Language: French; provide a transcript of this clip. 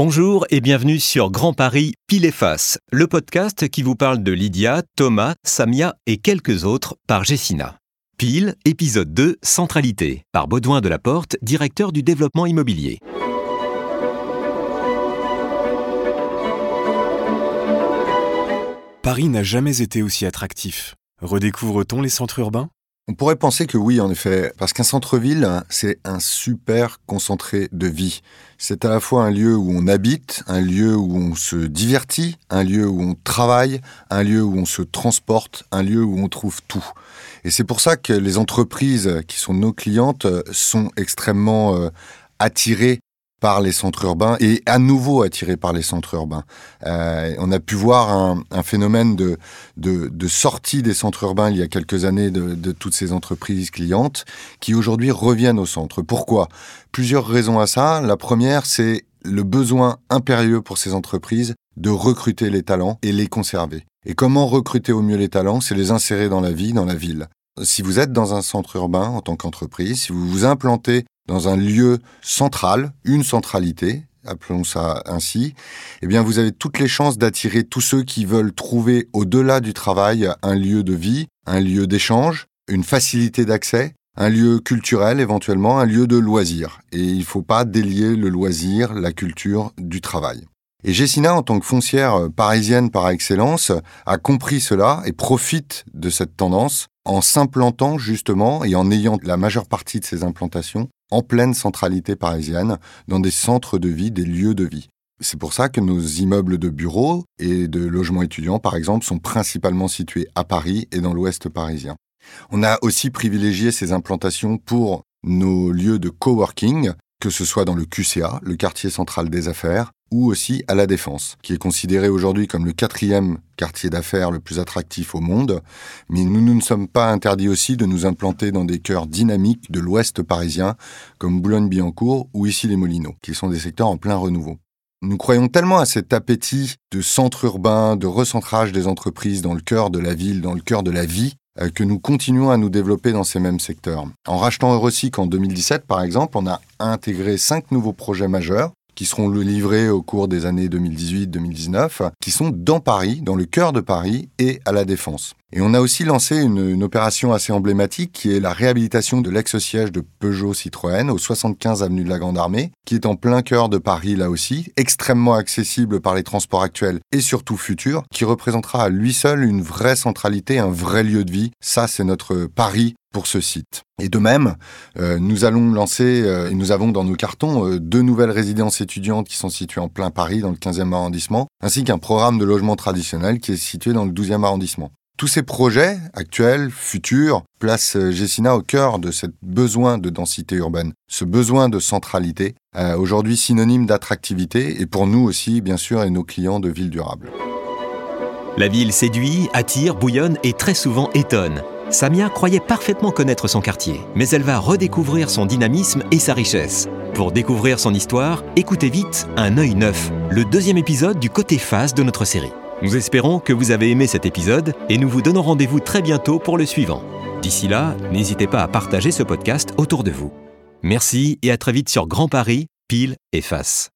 Bonjour et bienvenue sur Grand Paris Pile et Face, le podcast qui vous parle de Lydia, Thomas, Samia et quelques autres par Jessina. Pile, épisode 2, Centralité, par Baudouin de la Porte, directeur du développement immobilier. Paris n'a jamais été aussi attractif. Redécouvre-t-on les centres urbains? On pourrait penser que oui, en effet, parce qu'un centre-ville, c'est un super concentré de vie. C'est à la fois un lieu où on habite, un lieu où on se divertit, un lieu où on travaille, un lieu où on se transporte, un lieu où on trouve tout. Et c'est pour ça que les entreprises qui sont nos clientes sont extrêmement euh, attirées par les centres urbains et à nouveau attirés par les centres urbains. Euh, on a pu voir un, un phénomène de, de, de, sortie des centres urbains il y a quelques années de, de toutes ces entreprises clientes qui aujourd'hui reviennent au centre. Pourquoi? Plusieurs raisons à ça. La première, c'est le besoin impérieux pour ces entreprises de recruter les talents et les conserver. Et comment recruter au mieux les talents? C'est les insérer dans la vie, dans la ville. Si vous êtes dans un centre urbain en tant qu'entreprise, si vous vous implantez dans un lieu central, une centralité, appelons ça ainsi, eh bien vous avez toutes les chances d'attirer tous ceux qui veulent trouver au-delà du travail un lieu de vie, un lieu d'échange, une facilité d'accès, un lieu culturel éventuellement, un lieu de loisir. Et il ne faut pas délier le loisir, la culture du travail. Et Jessina, en tant que foncière parisienne par excellence, a compris cela et profite de cette tendance en s'implantant justement et en ayant la majeure partie de ses implantations en pleine centralité parisienne, dans des centres de vie, des lieux de vie. C'est pour ça que nos immeubles de bureaux et de logements étudiants, par exemple, sont principalement situés à Paris et dans l'ouest parisien. On a aussi privilégié ces implantations pour nos lieux de coworking, que ce soit dans le QCA, le quartier central des affaires, ou aussi à la Défense, qui est considéré aujourd'hui comme le quatrième quartier d'affaires le plus attractif au monde. Mais nous ne nous sommes pas interdits aussi de nous implanter dans des cœurs dynamiques de l'ouest parisien, comme Boulogne-Billancourt ou ici les Molinos, qui sont des secteurs en plein renouveau. Nous croyons tellement à cet appétit de centre urbain, de recentrage des entreprises dans le cœur de la ville, dans le cœur de la vie, euh, que nous continuons à nous développer dans ces mêmes secteurs. En rachetant Eurosic en 2017, par exemple, on a intégré cinq nouveaux projets majeurs qui seront livrés au cours des années 2018-2019, qui sont dans Paris, dans le cœur de Paris et à la Défense. Et on a aussi lancé une, opération assez emblématique qui est la réhabilitation de l'ex-siège de Peugeot Citroën au 75 avenue de la Grande Armée, qui est en plein cœur de Paris là aussi, extrêmement accessible par les transports actuels et surtout futurs, qui représentera à lui seul une vraie centralité, un vrai lieu de vie. Ça, c'est notre Paris pour ce site. Et de même, euh, nous allons lancer, euh, et nous avons dans nos cartons, euh, deux nouvelles résidences étudiantes qui sont situées en plein Paris, dans le 15e arrondissement, ainsi qu'un programme de logement traditionnel qui est situé dans le 12e arrondissement. Tous ces projets, actuels, futurs, placent Gessina au cœur de ce besoin de densité urbaine, ce besoin de centralité, aujourd'hui synonyme d'attractivité, et pour nous aussi, bien sûr, et nos clients de villes durables. La ville séduit, attire, bouillonne et très souvent étonne. Samia croyait parfaitement connaître son quartier, mais elle va redécouvrir son dynamisme et sa richesse. Pour découvrir son histoire, écoutez vite Un œil neuf, le deuxième épisode du côté face de notre série. Nous espérons que vous avez aimé cet épisode et nous vous donnons rendez-vous très bientôt pour le suivant. D'ici là, n'hésitez pas à partager ce podcast autour de vous. Merci et à très vite sur Grand Paris, Pile et Face.